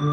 Πρακτικώ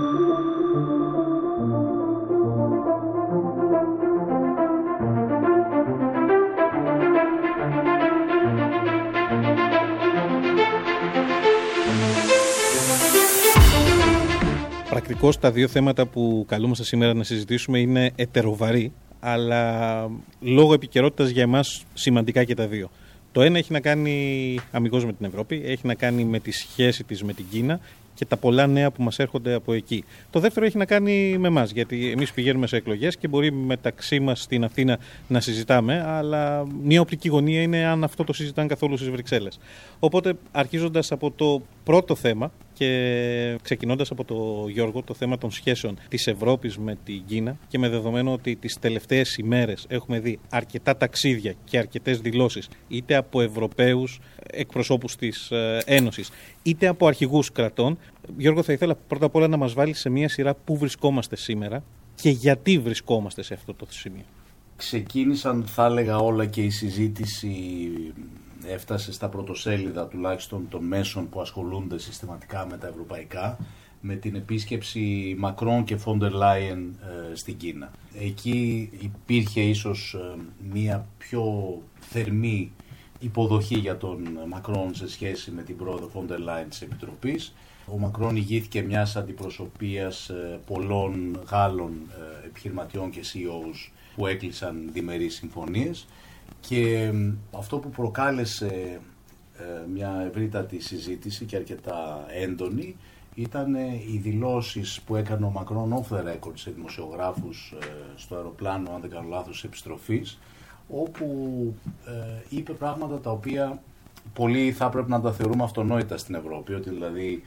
τα δύο θέματα που καλούμαστε σήμερα να συζητήσουμε είναι ετεροβαρή, αλλά λόγω επικαιρότητας για εμάς σημαντικά και τα δύο. Το ένα έχει να κάνει αμυγός με την Ευρώπη, έχει να κάνει με τη σχέση της με την Κίνα και τα πολλά νέα που μας έρχονται από εκεί. Το δεύτερο έχει να κάνει με εμάς, γιατί εμείς πηγαίνουμε σε εκλογές και μπορεί μεταξύ μας στην Αθήνα να συζητάμε, αλλά μια οπτική γωνία είναι αν αυτό το συζητάνε καθόλου στις Βρυξέλλες. Οπότε αρχίζοντας από το πρώτο θέμα, και ξεκινώντας από το Γιώργο, το θέμα των σχέσεων της Ευρώπης με την Κίνα και με δεδομένο ότι τις τελευταίες ημέρες έχουμε δει αρκετά ταξίδια και αρκετές δηλώσεις είτε από Ευρωπαίους εκπροσώπους της ε, Ένωσης είτε από αρχηγούς κρατών. Γιώργο, θα ήθελα πρώτα απ' όλα να μας βάλεις σε μία σειρά πού βρισκόμαστε σήμερα και γιατί βρισκόμαστε σε αυτό το σημείο. Ξεκίνησαν, θα έλεγα, όλα και η συζήτηση έφτασε στα πρωτοσέλιδα τουλάχιστον των μέσων που ασχολούνται συστηματικά με τα ευρωπαϊκά με την επίσκεψη Μακρόν και Φόντερ Λάιεν στην Κίνα. Εκεί υπήρχε ίσως ε, μία πιο θερμή υποδοχή για τον Μακρόν σε σχέση με την πρόοδο Φόντερ Λάιεν της Επιτροπής. Ο Μακρόν ηγήθηκε μιας αντιπροσωπείας ε, πολλών Γάλλων ε, επιχειρηματιών και CEOs που έκλεισαν διμερείς συμφωνίες και αυτό που προκάλεσε ε, μια ευρύτατη συζήτηση και αρκετά έντονη ήταν ε, οι δηλώσεις που έκανε ο Μακρόν off the record σε δημοσιογράφους ε, στο αεροπλάνο, αν δεν κάνω λάθος, επιστροφής, όπου είπε πράγματα τα οποία πολλοί θα πρέπει να τα θεωρούμε αυτονόητα στην Ευρώπη, ότι δηλαδή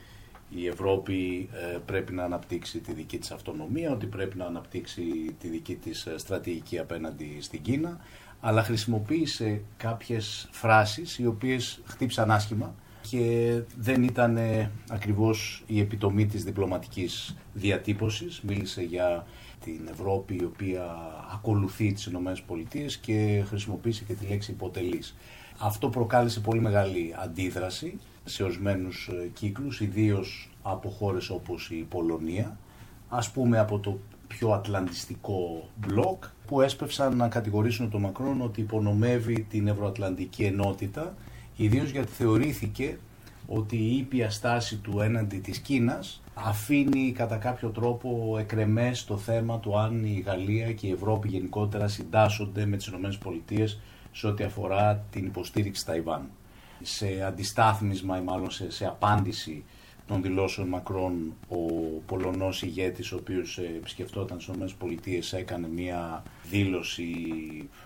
η Ευρώπη πρέπει να αναπτύξει τη δική της αυτονομία, ότι πρέπει να αναπτύξει τη δική της στρατηγική απέναντι στην Κίνα, αλλά χρησιμοποίησε κάποιες φράσεις οι οποίες χτύπησαν άσχημα και δεν ήταν ε, ακριβώς η επιτομή της διπλωματικής διατύπωσης. Μίλησε για την Ευρώπη η οποία ακολουθεί τις Ηνωμένες Πολιτείες και χρησιμοποίησε και τη λέξη υποτελής. Αυτό προκάλεσε πολύ μεγάλη αντίδραση σε ορισμένους ε, κύκλους, ιδίως από χώρες όπως η Πολωνία, ας πούμε από το πιο ατλαντιστικό μπλοκ που έσπευσαν να κατηγορήσουν τον Μακρόν ότι υπονομεύει την ευρωατλαντική ενότητα ιδίως γιατί θεωρήθηκε ότι η ήπια στάση του έναντι της Κίνας αφήνει κατά κάποιο τρόπο εκρεμές το θέμα του αν η Γαλλία και η Ευρώπη γενικότερα συντάσσονται με τις ΗΠΑ σε ό,τι αφορά την υποστήριξη Ταϊβάν. Σε αντιστάθμισμα ή μάλλον σε, σε απάντηση των δηλώσεων Μακρόν ο Πολωνός ηγέτης ο οποίος ε, επισκεφτόταν στις ΗΠΑ έκανε μια δήλωση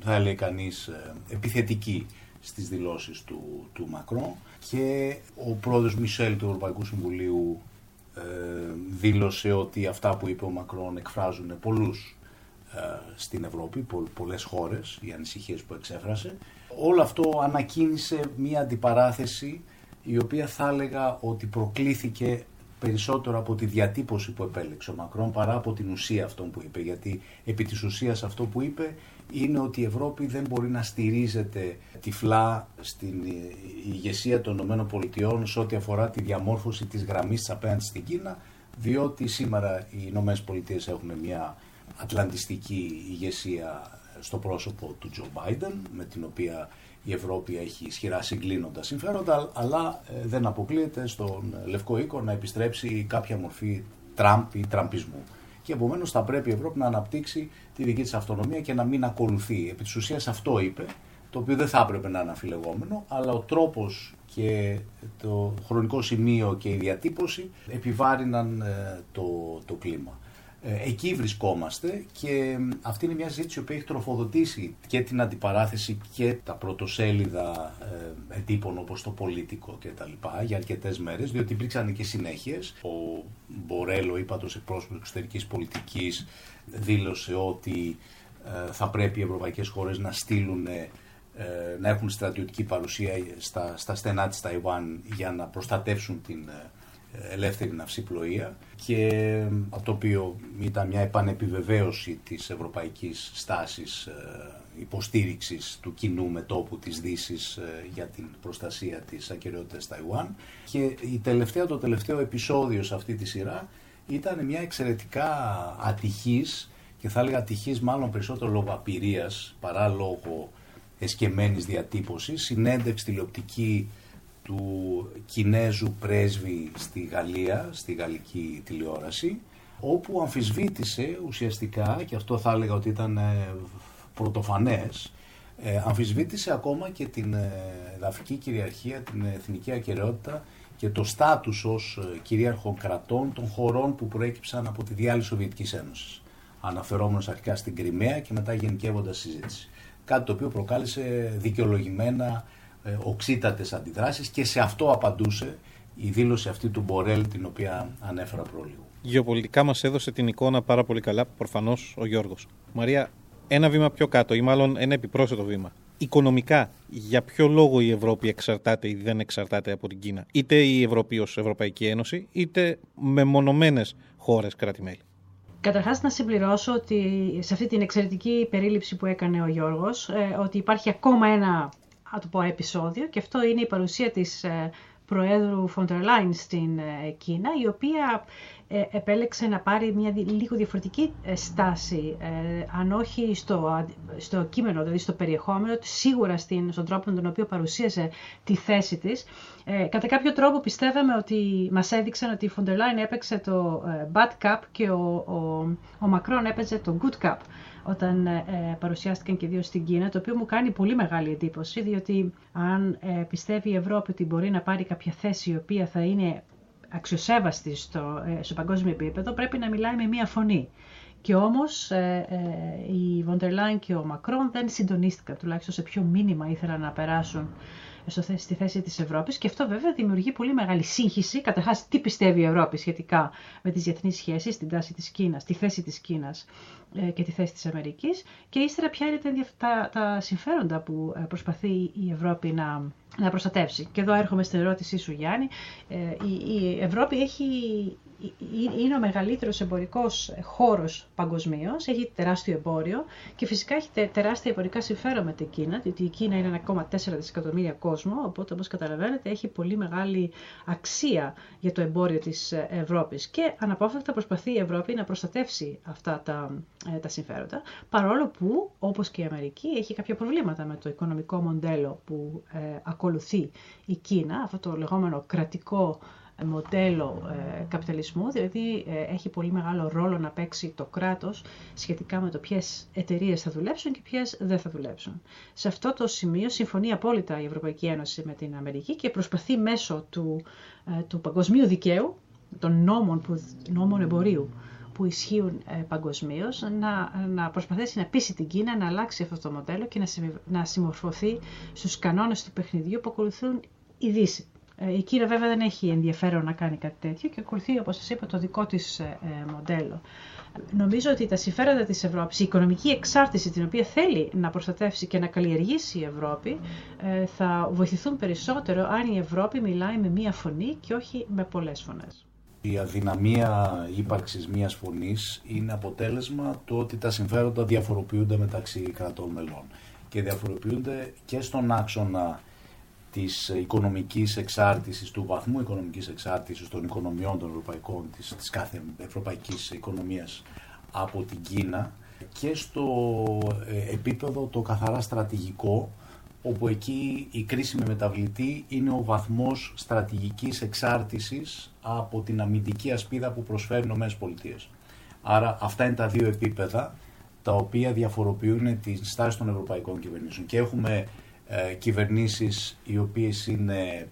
θα έλεγε κανείς ε, επιθετική στις δηλώσεις του, του Μακρόν και ο πρόεδρος Μισελ του Ευρωπαϊκού Συμβουλίου ε, δήλωσε ότι αυτά που είπε ο Μακρόν εκφράζουν πολλούς στην Ευρώπη, πο, πολλές χώρες, οι ανησυχίες που εξέφρασε. Όλο αυτό ανακοίνησε μια αντιπαράθεση η οποία θα έλεγα ότι προκλήθηκε περισσότερο από τη διατύπωση που επέλεξε ο Μακρόν παρά από την ουσία αυτών που είπε. Γιατί επί της ουσίας αυτό που είπε είναι ότι η Ευρώπη δεν μπορεί να στηρίζεται τυφλά στην ηγεσία των ΗΠΑ σε ό,τι αφορά τη διαμόρφωση της γραμμής της απέναντι στην Κίνα, διότι σήμερα οι ΗΠΑ έχουν μια ατλαντιστική ηγεσία στο πρόσωπο του Τζο Μπάιντεν, με την οποία η Ευρώπη έχει ισχυρά συγκλίνοντα συμφέροντα, αλλά ε, δεν αποκλείεται στον Λευκό Οίκο να επιστρέψει κάποια μορφή Τραμπ ή τραμπισμού. Και επομένως θα πρέπει η Ευρώπη να αναπτύξει τη δική της αυτονομία και να μην ακολουθεί. Επί της ουσίας αυτό είπε, το οποίο δεν θα έπρεπε να είναι αφιλεγόμενο, αλλά ο τρόπος και το χρονικό σημείο και η διατύπωση επιβάρυναν ε, το, το κλίμα. Ε, εκεί βρισκόμαστε και αυτή είναι μια συζήτηση που έχει τροφοδοτήσει και την αντιπαράθεση και τα πρωτοσέλιδα ε, εντύπων όπως το Πολίτικο και τα λοιπά για αρκετές μέρες, διότι υπήρξαν και συνέχειες. Ο Μπορέλο, είπατος εκπρόσωπος εξωτερικής πολιτικής, δήλωσε ότι ε, θα πρέπει οι ευρωπαϊκές χώρες να στείλουν να έχουν στρατιωτική παρουσία στα, στα στενά της Ταϊβάν για να προστατεύσουν την ελεύθερη ναυσιπλοεία και αυτό το οποίο ήταν μια επανεπιβεβαίωση της ευρωπαϊκής στάσης ε, υποστήριξης του κοινού μετόπου της δύσης ε, για την προστασία της ακεραιότητας Ταϊουάν. Και η τελευταία, το τελευταίο επεισόδιο σε αυτή τη σειρά ήταν μια εξαιρετικά ατυχής και θα έλεγα ατυχής μάλλον περισσότερο λόγω απειρίας παρά λόγω εσκεμμένης διατύπωσης, συνέντευξη τηλεοπτική του Κινέζου πρέσβη στη Γαλλία, στη γαλλική τηλεόραση, όπου αμφισβήτησε ουσιαστικά, και αυτό θα έλεγα ότι ήταν ε, πρωτοφανές, ε, αμφισβήτησε ακόμα και την ε, εδαφική κυριαρχία, την εθνική ακαιρεότητα και το στάτους ως ε, κυρίαρχων κρατών των χωρών που προέκυψαν από τη διάλυση Σοβιετικής Ένωσης. Αναφερόμενος αρχικά στην Κρυμαία και μετά γενικεύοντας συζήτηση. Κάτι το οποίο προκάλεσε δικαιολογημένα ε, οξύτατες αντιδράσεις και σε αυτό απαντούσε η δήλωση αυτή του Μπορέλ την οποία ανέφερα προλίγου. Γεωπολιτικά μας έδωσε την εικόνα πάρα πολύ καλά προφανώς ο Γιώργος. Μαρία, ένα βήμα πιο κάτω ή μάλλον ένα επιπρόσθετο βήμα. Οικονομικά, για ποιο λόγο η Ευρώπη εξαρτάται ή δεν εξαρτάται από την Κίνα; Είτε η Ευρώπη ως Ευρωπαϊκή Ένωση, είτε με μονομένες χώρες κράτη-μέλη. Καταρχάς, να συμπληρώσω ότι σε αυτή την εξαιρετική περίληψη που έκανε ο Γιώργος, ε, ότι υπάρχει ακόμα ένα α το πω, επεισόδιο και αυτό είναι η παρουσία της ε, Προέδρου Φοντερ Λάιν στην ε, Κίνα, η οποία ε, επέλεξε να πάρει μια λίγο διαφορετική στάση, αν όχι στο, στο κείμενο, δηλαδή στο περιεχόμενο, σίγουρα στην, στον τρόπο με τον οποίο παρουσίασε τη θέση της. κατά κάποιο τρόπο πιστεύαμε ότι μας έδειξαν ότι η Φοντερ Λάιν έπαιξε το bad cup και ο, ο, ο Μακρόν έπαιζε το good cup όταν ε, ε, παρουσιάστηκαν και δύο στην Κίνα, το οποίο μου κάνει πολύ μεγάλη εντύπωση, διότι αν ε, πιστεύει η Ευρώπη ότι μπορεί να πάρει κάποια θέση η οποία θα είναι αξιοσέβαστη στο, στο παγκόσμιο επίπεδο, πρέπει να μιλάει με μία φωνή. Και όμως ε, ε, η Βοντερ και ο Μακρόν δεν συντονίστηκαν, τουλάχιστον σε ποιο μήνυμα ήθελαν να περάσουν στη θέση της Ευρώπης και αυτό βέβαια δημιουργεί πολύ μεγάλη σύγχυση. Καταρχάς, τι πιστεύει η Ευρώπη σχετικά με τις διεθνείς σχέσεις, την τάση της Κίνας, τη θέση της Κίνας ε, και τη θέση της Αμερικής και ύστερα ποια είναι τα, τα συμφέροντα που ε, προσπαθεί η Ευρώπη να, να προστατεύσει. Και εδώ έρχομαι στην ερώτησή σου Γιάννη. Ε, η, η Ευρώπη έχει είναι ο μεγαλύτερος εμπορικός χώρος παγκοσμίως, έχει τεράστιο εμπόριο και φυσικά έχει τεράστια εμπορικά συμφέρον με την Κίνα, διότι η Κίνα είναι 1,4 δισεκατομμύρια κόσμο, οπότε όπως καταλαβαίνετε έχει πολύ μεγάλη αξία για το εμπόριο της Ευρώπης. Και αναπόφευκτα προσπαθεί η Ευρώπη να προστατεύσει αυτά τα, ε, τα συμφέροντα, παρόλο που όπως και η Αμερική έχει κάποια προβλήματα με το οικονομικό μοντέλο που ε, ακολουθεί η Κίνα, αυτό το λεγόμενο κρατικό μοντέλο ε, καπιταλισμού, δηλαδή ε, έχει πολύ μεγάλο ρόλο να παίξει το κράτος σχετικά με το ποιες εταιρείες θα δουλέψουν και ποιες δεν θα δουλέψουν. Σε αυτό το σημείο συμφωνεί απόλυτα η Ευρωπαϊκή Ένωση με την Αμερική και προσπαθεί μέσω του, ε, του παγκοσμίου δικαίου, των νόμων, που, νόμων εμπορίου, που ισχύουν ε, παγκοσμίως, να, να προσπαθήσει να πείσει την Κίνα να αλλάξει αυτό το μοντέλο και να, να συμμορφωθεί στους κανόνες του παιχνιδιού που ακολουθούν η Δύση. Ε, η Κίνα βέβαια δεν έχει ενδιαφέρον να κάνει κάτι τέτοιο και ακολουθεί, όπως σας είπα, το δικό της ε, ε, μοντέλο. Νομίζω ότι τα συμφέροντα της Ευρώπης, η οικονομική εξάρτηση την οποία θέλει να προστατεύσει και να καλλιεργήσει η Ευρώπη, θα βοηθηθούν περισσότερο αν η Ευρώπη μιλάει με μία φωνή και όχι με πολλές φωνές. Η αδυναμία ύπαρξης μίας φωνής είναι αποτέλεσμα του ότι τα συμφέροντα διαφοροποιούνται μεταξύ κρατών μελών και διαφοροποιούνται και στον άξονα της οικονομικής εξάρτησης, του βαθμού οικονομικής εξάρτησης των οικονομιών των ευρωπαϊκών, της, της κάθε ευρωπαϊκής οικονομίας από την Κίνα και στο ε, επίπεδο το καθαρά στρατηγικό, όπου εκεί η κρίσιμη μεταβλητή είναι ο βαθμός στρατηγικής εξάρτησης από την αμυντική ασπίδα που προσφέρουν οι ΗΠΑ. Άρα αυτά είναι τα δύο επίπεδα τα οποία διαφοροποιούν τη στάση των ευρωπαϊκών κυβερνήσεων. Και έχουμε ε, κυβερνήσεις οι οποίες είναι,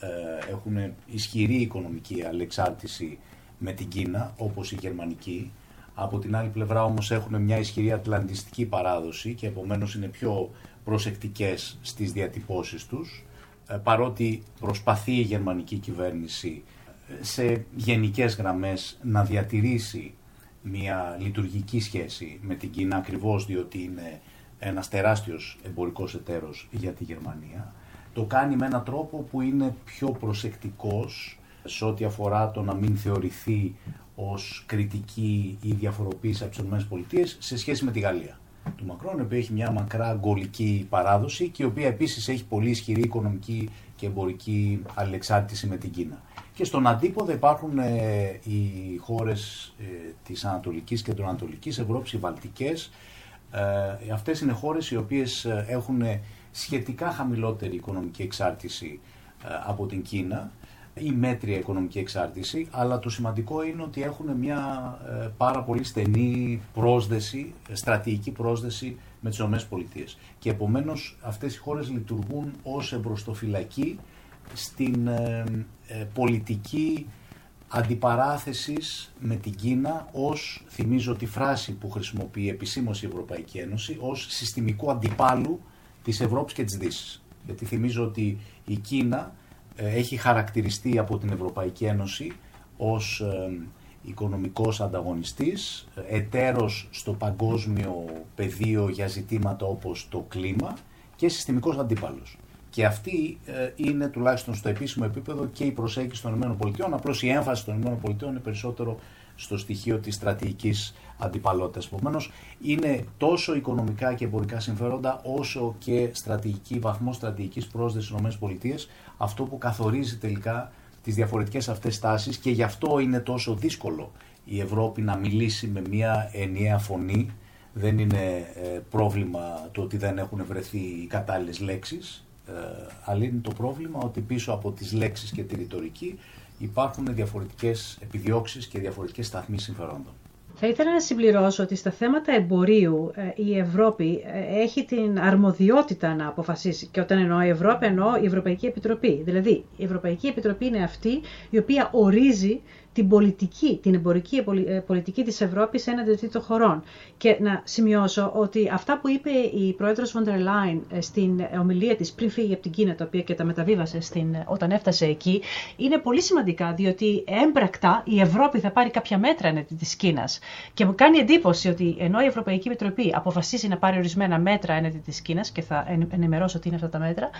ε, έχουν ισχυρή οικονομική αλεξάρτηση με την Κίνα, όπως η γερμανική. Από την άλλη πλευρά όμως έχουν μια ισχυρή ατλαντιστική παράδοση και επομένως είναι πιο προσεκτικές στις διατυπώσεις τους, ε, παρότι προσπαθεί η γερμανική κυβέρνηση ε, σε γενικές γραμμές να διατηρήσει μια λειτουργική σχέση με την Κίνα ακριβώς διότι είναι ένας τεράστιος εμπορικός εταίρος για τη Γερμανία. Το κάνει με έναν τρόπο που είναι πιο προσεκτικός σε ό,τι αφορά το να μην θεωρηθεί ως κριτική ή διαφοροποίηση από τις ΗΠΑ σε σχέση με τη Γαλλία. του Μακρόν, η οποία έχει μια μακρά αγκολική παράδοση και η οποία επίσης έχει πολύ ισχυρή οικονομική και εμπορική αλληλεξάρτηση με την Κίνα. Και στον αντίποδα υπάρχουν ε, οι χώρες ε, της Ανατολικής και των Ανατολικής Ευρώπης, οι Βαλτικές. Ε, αυτές είναι χώρες οι οποίες ε, έχουν σχετικά χαμηλότερη οικονομική εξάρτηση από την Κίνα ή μέτρια οικονομική εξάρτηση, αλλά το σημαντικό είναι ότι έχουν μια πάρα πολύ στενή πρόσδεση, στρατηγική πρόσδεση με τις ΗΠΑ. Και επομένως αυτές οι χώρες λειτουργούν ως εμπροστοφυλακή στην ε, ε, πολιτική αντιπαράθεσης με την Κίνα ως, θυμίζω τη φράση που χρησιμοποιεί επισήμως η Ευρωπαϊκή Ένωση, ως συστημικό αντιπάλου της Ευρώπης και της Δύσης. Γιατί θυμίζω ότι η Κίνα ε, έχει χαρακτηριστεί από την Ευρωπαϊκή Ένωση ως οικονομικός ανταγωνιστής, εταίρος στο παγκόσμιο πεδίο για ζητήματα όπως το κλίμα και συστημικός αντίπαλος. Και αυτή ε, είναι τουλάχιστον στο επίσημο επίπεδο και η προσέγγιση των ΗΠΑ. Απλώς η έμφαση των ΗΠΑ είναι περισσότερο στο στοιχείο της στρατηγικής αντιπαλότητας. Επομένως, είναι τόσο οικονομικά και εμπορικά συμφέροντα, όσο και στρατηγική, βαθμό στρατηγικής πρόσδεσης στις ΗΠΑ, αυτό που καθορίζει τελικά τις διαφορετικές αυτές τάσεις και γι' αυτό είναι τόσο δύσκολο η Ευρώπη να μιλήσει με μια ενιαία φωνή. Δεν είναι ε, πρόβλημα το ότι δεν έχουν βρεθεί οι κατάλληλες λέξεις, ε, αλλά είναι το πρόβλημα ότι πίσω από τις λέξεις και τη ρητορική υπάρχουν διαφορετικές επιδιώξεις και διαφορετικές σταθμοί συμφερόντων. Θα ήθελα να συμπληρώσω ότι στα θέματα εμπορίου ε, η Ευρώπη ε, έχει την αρμοδιότητα να αποφασίσει. Και όταν εννοώ η Ευρώπη, εννοώ η Ευρωπαϊκή Επιτροπή. Δηλαδή, η Ευρωπαϊκή Επιτροπή είναι αυτή η οποία ορίζει την πολιτική, την εμπορική ε, πολιτική της Ευρώπης έναντι τρίτων χωρών. Και να σημειώσω ότι αυτά που είπε η πρόεδρος Βοντερ Λάιν στην ομιλία της πριν φύγει από την Κίνα, τα οποία και τα μεταβίβασε στην, όταν έφτασε εκεί, είναι πολύ σημαντικά, διότι έμπρακτα η Ευρώπη θα πάρει κάποια μέτρα έναντι της Κίνας. Και μου κάνει εντύπωση ότι ενώ η Ευρωπαϊκή Επιτροπή αποφασίσει να πάρει ορισμένα μέτρα έναντι της Κίνας, και θα ενημερώσω τι είναι αυτά τα μέτρα,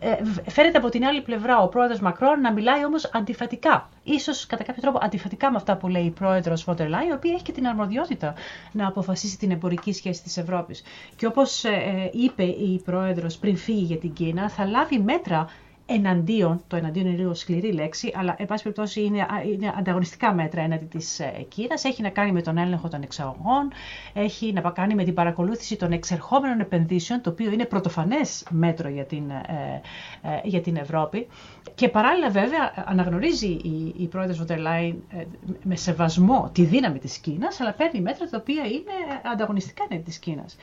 ε, φέρεται από την άλλη πλευρά ο πρόεδρος Μακρόν να μιλάει όμως αντιφατικά. Ίσως κατά κάποιο τρόπο αντιφατικά με αυτά που λέει η πρόεδρος Βόντερ Λάιν, η οποία έχει και την αρμοδιότητα να αποφασίσει την εμπορική σχέση της Ευρώπης. Και όπως ε, είπε η πρόεδρος πριν φύγει για την Κίνα, θα λάβει μέτρα εναντίον, το εναντίον είναι λίγο σκληρή λέξη, αλλά εν πάση περιπτώσει είναι, είναι ανταγωνιστικά μέτρα έναντι της ε, Κίνας. Έχει να κάνει με τον έλεγχο των εξαγωγών, έχει να κάνει με την παρακολούθηση των εξερχόμενων επενδύσεων, το οποίο είναι πρωτοφανές μέτρο για την, ε, ε, για την Ευρώπη. Και παράλληλα, βέβαια, αναγνωρίζει η, η πρόεδρος Βοντερ Λάιν με σεβασμό τη δύναμη της Κίνας, αλλά παίρνει μέτρα τα οποία είναι ανταγωνιστικά έναντι της Κίνας.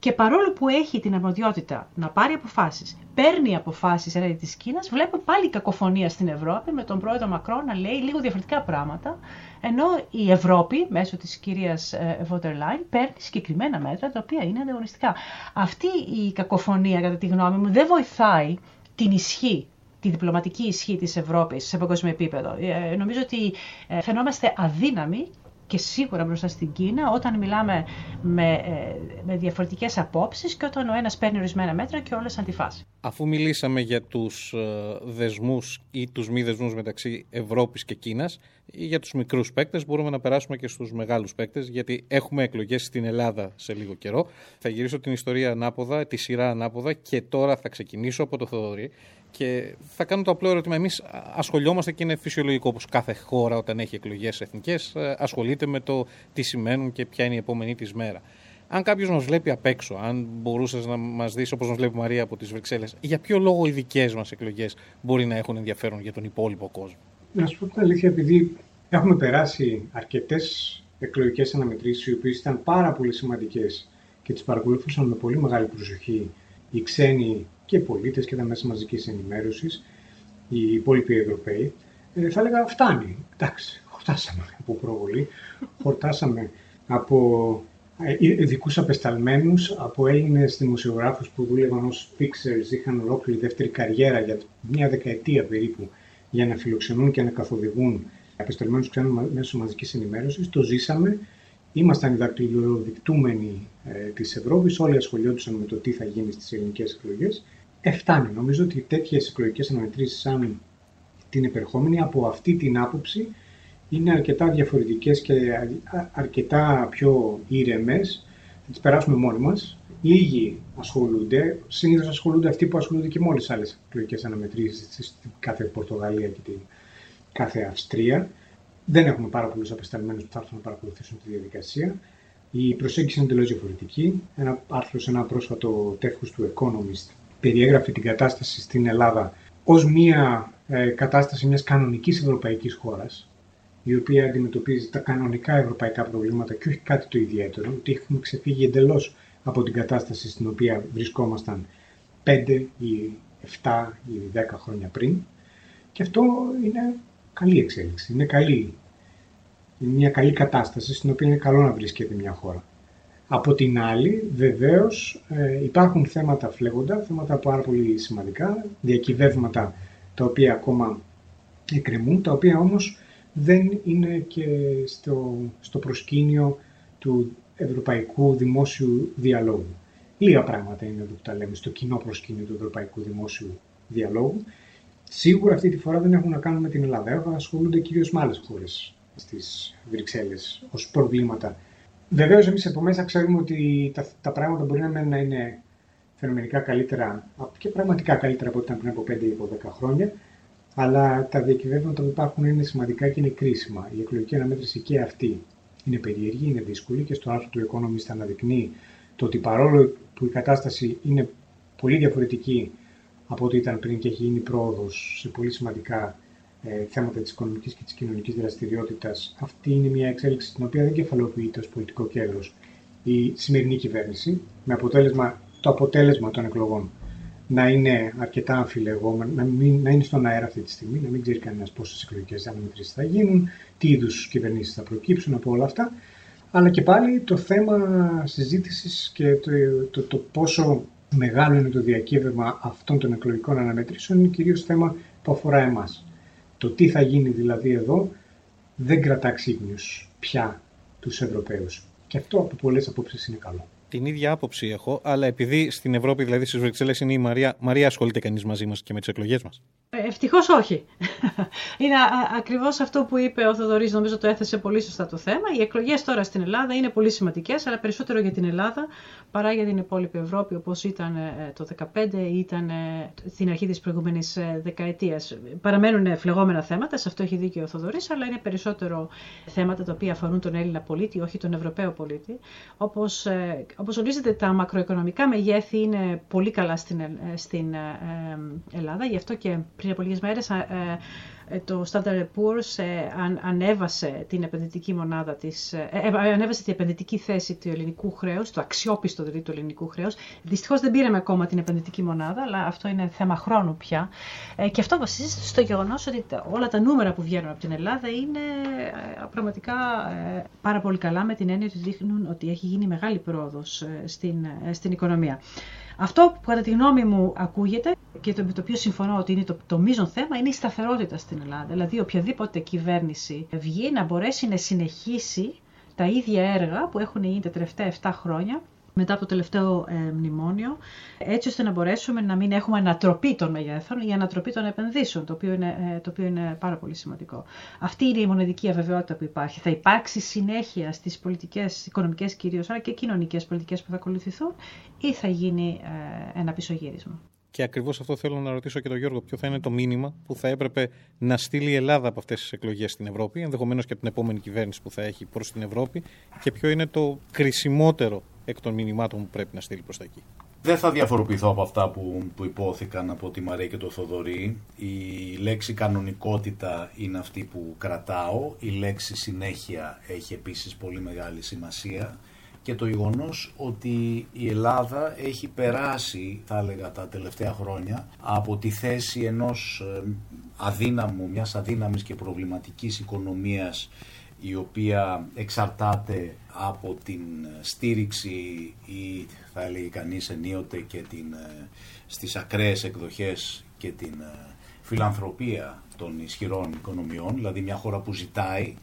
Και παρόλο που έχει την αρμοδιότητα να πάρει αποφάσεις, παίρνει αποφάσεις έναντι της Κίνας, βλέπω πάλι κακοφωνία στην Ευρώπη με τον πρόεδρο Μακρόν να λέει λίγο διαφορετικά πράγματα, ενώ η Ευρώπη, μέσω της κυρίας Βόντερ Λάιν, παίρνει συγκεκριμένα μέτρα τα οποία είναι ανταγωνιστικά. Αυτή η κακοφωνία, κατά τη γνώμη μου, δεν βοηθάει την ισχύ τη διπλωματική ισχύ της Ευρώπης σε παγκόσμιο επίπεδο. Ε, νομίζω ότι ε, φαινόμαστε αδύναμοι και σίγουρα μπροστά στην Κίνα όταν μιλάμε με, ε, με διαφορετικές απόψεις και όταν ο ένας παίρνει ορισμένα μέτρα και όλες αντιφάσει. Αφού μιλήσαμε για τους ε, δεσμούς ή τους μη δεσμούς μεταξύ Ευρώπης και Κίνας ή για τους μικρούς παίκτες μπορούμε να περάσουμε και στους μεγάλους παίκτες γιατί έχουμε εκλογές στην Ελλάδα σε λίγο καιρό. Θα γυρίσω την ιστορία ανάποδα, τη σειρά ανάποδα και τώρα θα ξεκινήσω από το Θοδωρή και θα κάνω το απλό ερώτημα. Εμείς ασχολιόμαστε και είναι φυσιολογικό όπω κάθε χώρα όταν έχει εκλογές εθνικές ε, ασχολείται με το τι σημαίνουν και ποια είναι η επόμενη της μέρα. Αν κάποιος μας βλέπει απ' έξω, αν μπορούσες να μας δεις όπως μας βλέπει η Μαρία από τις Βρυξέλλες, για ποιο λόγο οι δικές μας εκλογές μπορεί να έχουν ενδιαφέρον για τον υπόλοιπο κόσμο; Να σου πω την αλήθεια, επειδή έχουμε περάσει αρκετές εκλογικές αναμετρήσεις, οι οποίες ήταν πάρα πολύ σημαντικές και τις παρακολουθούσαν με πολύ μεγάλη προσοχή οι ξένοι και οι πολίτες και τα μέσα μαζικής ενημέρωσης, οι υπόλοιποι Ευρωπαίοι, ε, θα έλεγα φτάνει. Εντάξει, χορτάσαμε από προβολή, χορτάσαμε από ε, ειδικούς απεσταλμένους, από Έλληνες δημοσιογράφους που δούλευαν ως fixers, είχαν ολόκληρη δεύτερη καριέρα για μια δεκαετία περίπου για να φιλοξενούν και να καθοδηγούν απεσταλμένους ξένους μέσω μαζικής ενημέρωσης. Το ζήσαμε, Ήμασταν οι δακτυλοδικτούμενοι ε, της Ευρώπης, όλοι ασχολιόντουσαν με το τι θα γίνει στις ελληνικές εκλογές ε, φτάνει. Νομίζω ότι τέτοιες εκλογικές αναμετρήσεις σαν την επερχόμενη από αυτή την άποψη είναι αρκετά διαφορετικές και αρκετά πιο ήρεμες τις περάσουμε μόνοι μας. Λίγοι ασχολούνται, συνήθως ασχολούνται αυτοί που ασχολούνται και με όλες τις άλλες εκλογικές αναμετρήσεις στην κάθε Πορτογαλία και την κάθε Αυστρία. Δεν έχουμε πάρα πολλούς απεσταλμένους που θα έρθουν να παρακολουθήσουν τη διαδικασία. Η προσέγγιση είναι εντελώς διαφορετική. Ένα άρθρο σε ένα πρόσφατο τεύχος του Economist περιέγραφε την κατάσταση στην Ελλάδα ως μια ε, κατάσταση μιας κανονικής ευρωπαϊκής χώρας, η οποία αντιμετωπίζει τα κανονικά ευρωπαϊκά προβλήματα και όχι κάτι το ιδιαίτερο, ότι έχουμε ξεφύγει εντελώς από την κατάσταση στην οποία βρισκόμασταν 5 ή 7 ή 10 χρόνια πριν. Και αυτό είναι καλή εξέλιξη. Είναι καλή. Είναι μια καλή κατάσταση στην οποία είναι καλό να βρίσκεται μια χώρα. Από την άλλη, βεβαίως, ε, υπάρχουν θέματα φλέγοντα, θέματα πάρα πολύ σημαντικά, διακυβεύματα τα οποία ακόμα εκκρεμούν, τα οποία όμως δεν είναι και στο, στο προσκήνιο του ευρωπαϊκού δημόσιου διαλόγου. Λίγα πράγματα είναι εδώ που τα λέμε στο κοινό προσκήνιο του ευρωπαϊκού δημόσιου διαλόγου. Σίγουρα αυτή τη φορά δεν έχουν να κάνουν με την Ελλάδα, ασχολούνται κυρίως με άλλες χώρες στις Βρυξέλλες ως προβλήματα. Βεβαίως, εμείς από μέσα ξέρουμε ότι τα, τα πράγματα μπορεί να είναι φαινομενικά καλύτερα και πραγματικά καλύτερα από ό,τι ήταν πριν από 5 ή 10 χρόνια, αλλά τα διακυβεύματα που υπάρχουν είναι σημαντικά και είναι κρίσιμα. Η εκλογική αναμέτρηση και αυτή είναι περίεργη, είναι δύσκολη και στο άρθρο του Economist αναδεικνύει το ότι παρόλο που η κατάσταση είναι πολύ διαφορετική από ό,τι ήταν πριν και έχει γίνει πρόοδος σε πολύ σημαντικά ε, θέματα της οικονομικής και της κοινωνικής δραστηριότητας, αυτή είναι μια εξέλιξη την οποία δεν κεφαλοποιείται ως πολιτικό κέντρο η σημερινή κυβέρνηση, με αποτέλεσμα το αποτέλεσμα των εκλογών να είναι αρκετά αμφιλεγόμενο, να, μην, να είναι στον αέρα αυτή τη στιγμή, να μην ξέρει κανένας πόσες εκλογικές αναμετρήσει θα γίνουν, τι είδους κυβερνήσεις θα προκύψουν από όλα αυτά. Αλλά και πάλι το θέμα συζήτησης και το, το, το, πόσο μεγάλο είναι το διακύβευμα αυτών των εκλογικών αναμετρήσεων είναι κυρίως θέμα που αφορά εμάς. Το τι θα γίνει δηλαδή εδώ δεν κρατά ξύπνιους πια τους Ευρωπαίους. Και αυτό από πολλές απόψεις είναι καλό. Την ίδια άποψη έχω, αλλά επειδή στην Ευρώπη, δηλαδή στις Βρυξέλλες, είναι η Μαρία, Μαρία ασχολείται κανείς μαζί μας και με τις εκλογές μας; Ευτυχώς όχι. Είναι ακριβώς αυτό που είπε ο Θοδωρής, νομίζω το έθεσε πολύ σωστά το θέμα. Οι εκλογές τώρα στην Ελλάδα είναι πολύ σημαντικές, αλλά περισσότερο για την Ελλάδα παρά για την υπόλοιπη Ευρώπη, όπως ήταν ε, το 2015 ή ήταν ε, στην αρχή της προηγούμενης ε, δεκαετίας. Παραμένουν φλεγόμενα θέματα, σε αυτό έχει δίκιο ο Θοδωρής, αλλά είναι περισσότερο θέματα τα οποία αφορούν τον Έλληνα πολίτη, όχι τον Ευρωπαίο πολίτη. Όπως όπως ορίζεται, τα μακροοικονομικά μεγέθη είναι πολύ καλά στην, στην Ελλάδα, γι' αυτό και πριν από λίγες μέρες ε, ε, το Standard Poor's ε, ανέβασε την επενδυτική μονάδα της, ανέβασε την επενδυτική θέση του ελληνικού χρέους, το αξιόπιστο δηλαδή του ελληνικού χρέους. Δυστυχώς δεν πήραμε ακόμα την επενδυτική μονάδα, αλλά αυτό είναι θέμα χρόνου πια. Και αυτό βασίζεται στο γεγονός ότι όλα τα νούμερα που βγαίνουν από την Ελλάδα είναι πραγματικά πάρα πολύ καλά με την έννοια ότι δείχνουν ότι έχει γίνει μεγάλη πρόοδος στην, στην οικονομία. Αυτό που κατά τη γνώμη μου ακούγεται και το, με το οποίο συμφωνώ ότι είναι το, το μείζον θέμα είναι η σταθερότητα στην Ελλάδα. Δηλαδή οποιαδήποτε κυβέρνηση βγει να μπορέσει να συνεχίσει τα ίδια έργα που έχουν γίνει τα τελευταία 7 χρόνια μετά από το τελευταίο ε, μνημόνιο, έτσι ώστε να μπορέσουμε να μην έχουμε ανατροπή των μεγέθων ή ανατροπή των επενδύσεων, το οποίο, είναι, ε, το οποίο είναι πάρα πολύ σημαντικό. Αυτή είναι η μοναδική αβεβαιότητα που υπάρχει. Θα υπάρξει συνέχεια στις πολιτικές, οικονομικές κυρίως, αλλά και κοινωνικές πολιτικές που θα ακολουθηθούν ή θα γίνει ε, ένα πισωγύρισμα. Και ακριβώς αυτό θέλω να ρωτήσω και τον Γιώργο. Ποιο θα είναι το μήνυμα που θα έπρεπε να στείλει η Ελλάδα από αυτές τις εκλογές στην Ευρώπη, ενδεχομένως και από την επόμενη κυβέρνηση που θα έχει προς την Ευρώπη, και ποιο είναι το κρισιμότερο εκ των μηνυμάτων που πρέπει να στείλει προς τα εκεί. Δεν θα διαφοροποιηθώ από αυτά που, που υπόθηκαν από τη Μαρία και το Θοδωρή. Η λέξη κανονικότητα είναι αυτή που κρατάω. Η λέξη συνέχεια έχει επίσης πολύ μεγάλη σημασία και το γεγονός ότι η Ελλάδα έχει περάσει, θα έλεγα τα τελευταία χρόνια, από τη θέση ενός ε, αδύναμου, μιας αδύναμης και προβληματικής οικονομίας η οποία εξαρτάται από την στήριξη ή θα έλεγε κανείς ενίοτε και την, ε, στις ακραίες εκδοχές και την ε, φιλανθρωπία των ισχυρών οικονομιών, δηλαδή μια χώρα που ζητάει,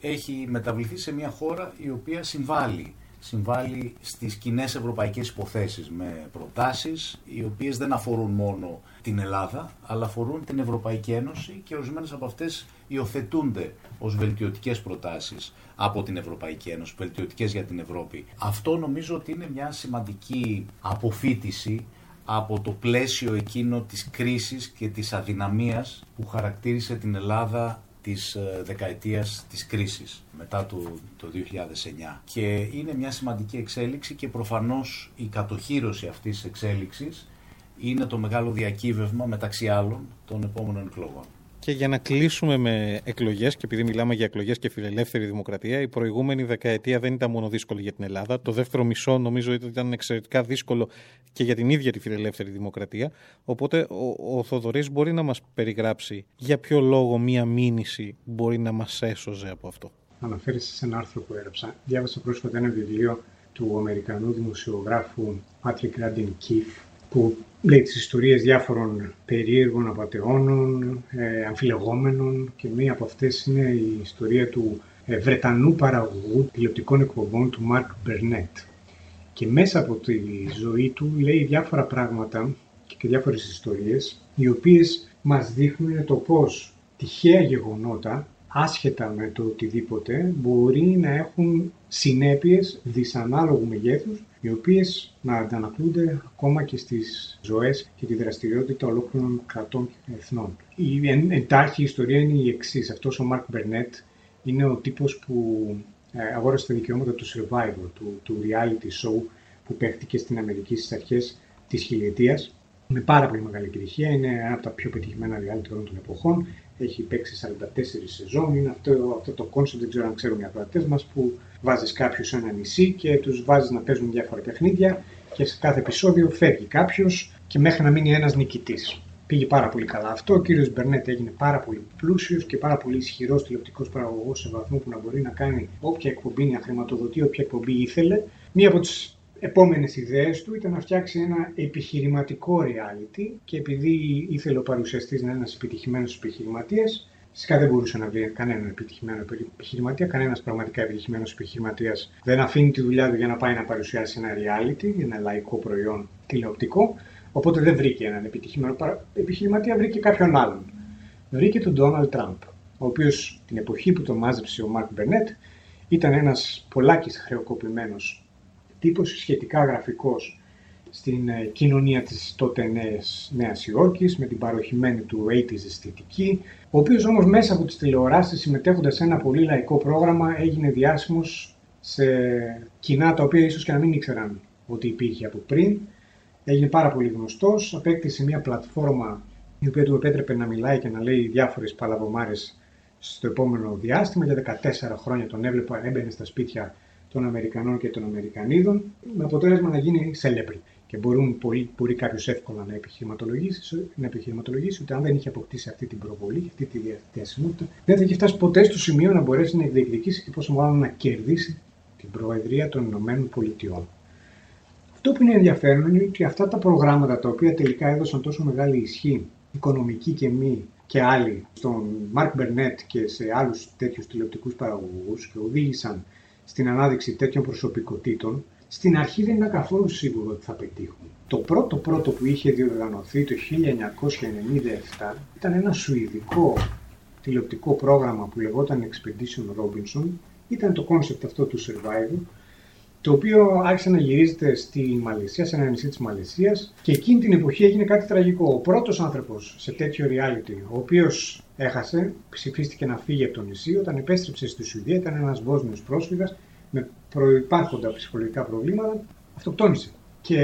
έχει μεταβληθεί σε μια χώρα η οποία συμβάλλει συμβάλλει στις κοινές ευρωπαϊκές υποθέσεις με προτάσεις οι οποίες δεν αφορούν μόνο την Ελλάδα αλλά αφορούν την Ευρωπαϊκή Ένωση και ορισμένες από αυτές υιοθετούνται ως βελτιωτικές προτάσεις από την Ευρωπαϊκή Ένωση, βελτιωτικές για την Ευρώπη. Αυτό νομίζω ότι είναι μια σημαντική αποφύτιση από το πλαίσιο εκείνο της κρίσης και της αδυναμίας που χαρακτήρισε την Ελλάδα της ε, δεκαετίας της κρίσης μετά το, το 2009 και είναι μια σημαντική εξέλιξη και προφανώς η κατοχήρωση αυτής της εξέλιξης είναι το μεγάλο διακύβευμα μεταξύ άλλων των επόμενων εκλογών. Και για να κλείσουμε με εκλογές, και επειδή μιλάμε για εκλογές και φιλελεύθερη δημοκρατία, η προηγούμενη δεκαετία δεν ήταν μόνο δύσκολη για την Ελλάδα. Το δεύτερο μισό νομίζω ήταν εξαιρετικά δύσκολο και για την ίδια τη φιλελεύθερη δημοκρατία. Οπότε ο, ο Θοδωρής μπορεί να μας περιγράψει για ποιο λόγο μία μήνυση μπορεί να μας έσωζε από αυτό. Αναφέρεσαι σε ένα άρθρο που έγραψα. Διάβασα πρόσφατα ένα βιβλίο του Αμερικανού δημοσιογράφου Patrick Radin Keefe που λέει τις ιστορίες διάφορων περίεργων απαταιώνων, ε, αμφιλεγόμενων και μία από αυτές είναι η ιστορία του ε, Βρετανού παραγωγού τηλεοπτικών εκπομπών του Μάρκ Μπερνέτ. Και μέσα από τη ζωή του λέει διάφορα πράγματα και διάφορες ιστορίες οι οποίες μας δείχνουν το πώς τυχαία γεγονότα άσχετα με το οτιδήποτε, μπορεί να έχουν συνέπειες δυσανάλογου μεγέθους, οι οποίες να αντανακλούνται ακόμα και στις ζωές και τη δραστηριότητα ολόκληρων κρατών και εθνών. Η εντάχει ιστορία είναι η εξής. Αυτός ο Μαρκ Μπερνέτ είναι ο τύπος που ε, αγόρασε τα δικαιώματα του Survivor, του, του reality show που παίχτηκε στην Αμερική στις αρχές της χιλιετίας με πάρα πολύ μεγάλη επιτυχία. Είναι ένα από τα πιο πετυχημένα reality όλων των εποχών έχει παίξει 44 σεζόν. Είναι αυτό, αυτό το concept, δεν ξέρω αν ξέρουν οι ακροατές μας, που βάζεις κάποιους σε ένα νησί και τους βάζεις να παίζουν διάφορα παιχνίδια και σε κάθε επεισόδιο φεύγει κάποιος και μέχρι να μείνει ένας νικητής. Πήγε πάρα πολύ καλά αυτό. Ο κύριος Μπερνέτ έγινε πάρα πολύ πλούσιος και πάρα πολύ ισχυρός τηλεοπτικός παραγωγός σε βαθμό που να μπορεί να κάνει όποια εκπομπή να χρηματοδοτεί, όποια εκπομπή ήθελε. Μία από τις επόμενες ιδέες του ήταν να φτιάξει ένα επιχειρηματικό reality και επειδή ήθελε ο παρουσιαστής να είναι ένας επιτυχημένος επιχειρηματίας, Φυσικά δεν μπορούσε να βρει κανέναν επιτυχημένο επιχειρηματία. Κανένας πραγματικά επιτυχημένος επιχειρηματίας δεν αφήνει τη δουλειά του για να πάει να παρουσιάσει ένα reality, ένα λαϊκό προϊόν τηλεοπτικό. Οπότε δεν βρήκε έναν επιτυχημένο επιχειρηματία, βρήκε κάποιον άλλον. Βρήκε τον Donald Trump, ο οποίος την εποχή που τον μάζεψε ο Μαρκ Μπερνέτ ήταν ένας πολλάκις χρεοκοπημένος τύπος σχετικά γραφικός στην ε, κοινωνία της τότε νέας, Νέας Υόρκης με την παροχημένη του 80's αισθητική, ο οποίος όμως μέσα από τις τηλεοράσεις συμμετέχοντας σε ένα πολύ λαϊκό πρόγραμμα έγινε διάσημος σε κοινά τα οποία ίσως και να μην ήξεραν ότι υπήρχε από πριν. Έγινε πάρα πολύ γνωστός, απέκτησε μια πλατφόρμα η οποία του επέτρεπε να μιλάει και να λέει διάφορες παλαβομάρες στο επόμενο διάστημα. Για 14 χρόνια τον έβλεπα, έμπαινε στα σπίτια των Αμερικανών και των Αμερικανίδων, με αποτέλεσμα να γίνει celebrity. Και μπορούν, μπορεί, μπορεί κάποιος εύκολα να επιχειρηματολογήσει, να επιχειρηματολογήσει ότι αν δεν είχε αποκτήσει αυτή την προβολή, αυτή τη διαθεσιμότητα, δεν θα είχε φτάσει ποτέ στο σημείο να μπορέσει να διεκδικήσει και πόσο μάλλον να κερδίσει την Προεδρία των Ηνωμένων Πολιτειών. Αυτό που είναι ενδιαφέρον είναι ότι αυτά τα προγράμματα τα οποία τελικά έδωσαν τόσο μεγάλη ισχύ, οικονομική και μη, και άλλοι, στον Μαρκ Μπερνέτ και σε άλλους τέτοιους τηλεοπτικούς παραγωγούς και οδήγησαν στην ανάδειξη τέτοιων προσωπικότητων, στην αρχή δεν ήταν καθόλου σίγουρο ότι θα πετύχουν. Το πρώτο πρώτο που είχε διοργανωθεί το 1997 ήταν ένα σουηδικό τηλεοπτικό πρόγραμμα που λεγόταν Expedition Robinson. Ήταν το concept αυτό του Survivor, το οποίο άρχισε να γυρίζεται στη Μαλαισία, σε ένα νησί της Μαλαισίας και εκείνη την εποχή έγινε κάτι τραγικό. Ο πρώτος άνθρωπος σε τέτοιο reality, ο οποίος έχασε, ψηφίστηκε να φύγει από το νησί. Όταν επέστρεψε στη Σουηδία, ήταν ένας Βόσνιος πρόσφυγας με προϋπάρχοντα ψυχολογικά προβλήματα, αυτοκτόνησε. Και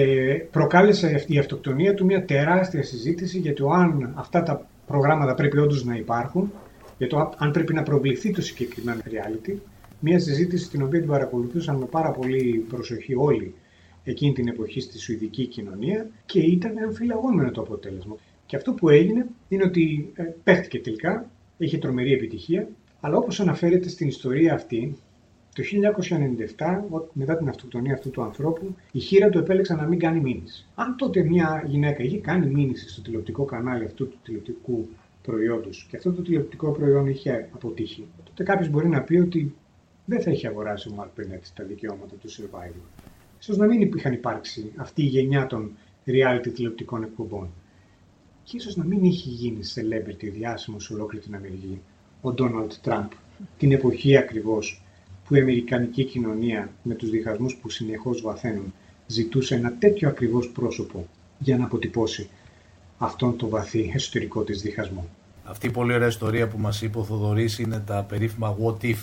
προκάλεσε αυτή η αυτοκτονία του μια τεράστια συζήτηση για το αν αυτά τα προγράμματα πρέπει όντως να υπάρχουν, για το αν πρέπει να προβληθεί το συγκεκριμένο reality. Μια συζήτηση την οποία την παρακολουθούσαν με πάρα πολύ προσοχή όλοι εκείνη την εποχή στη Σουηδική κοινωνία και ήταν αμφιλαγόμενο το αποτέλεσμα. Και αυτό που έγινε είναι ότι ε, παίχτηκε τελικά, είχε τρομερή επιτυχία, αλλά όπως αναφέρεται στην ιστορία αυτή, το 1997, μετά την αυτοκτονία αυτού του ανθρώπου, η χείρα του επέλεξε να μην κάνει μήνυση. Αν τότε μια γυναίκα είχε κάνει μήνυση στο τηλεοπτικό κανάλι αυτού του τηλεοπτικού προϊόντος και αυτό το τηλεοπτικό προϊόν είχε αποτύχει, τότε κάποιος μπορεί να πει ότι δεν θα είχε αγοράσει ο Μαρκ Πενέτ τα δικαιώματα του Survivor. Ίσως να μην είχαν υπάρξει αυτή η γενιά των reality τηλεοπτικών εκπομπών. Και ίσως να μην είχε γίνει celebrity διάσημος σε ολόκληρη την Αμερική ο Ντόναλτ Τραμπ την εποχή ακριβώς που η Αμερικανική κοινωνία με τους διχασμούς που συνεχώς βαθαίνουν ζητούσε ένα τέτοιο ακριβώς πρόσωπο για να αποτυπώσει αυτόν τον βαθύ εσωτερικό της διχασμό. Αυτή η πολύ ωραία ιστορία που μας είπε ο Θοδωρής είναι τα περίφημα what if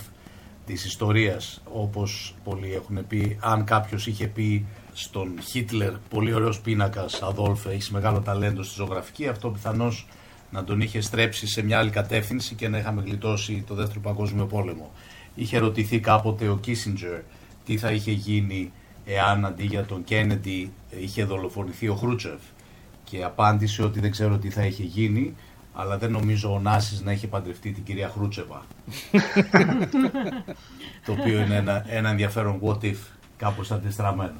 της ιστορίας όπως πολλοί έχουν πει αν κάποιος είχε πει στον Χίτλερ πολύ ωραίος πίνακας Αδόλφε έχεις μεγάλο ταλέντο στη ζωγραφική αυτό πιθανώς να τον είχε στρέψει σε μια άλλη κατεύθυνση και να είχαμε γλιτώσει το δεύτερο παγκόσμιο πόλεμο. Είχε ρωτηθεί κάποτε ο Κίσιντζερ τι θα είχε γίνει εάν αντί για τον Κέννεντι είχε δολοφονηθεί ο Χρούτσεφ και απάντησε ότι δεν ξέρω τι θα είχε γίνει αλλά δεν νομίζω ο Νάσης να είχε παντρευτεί την κυρία Χρούτσεβα. το οποίο είναι ένα, ένα ενδιαφέρον what if, κάπως αντιστραμμένο.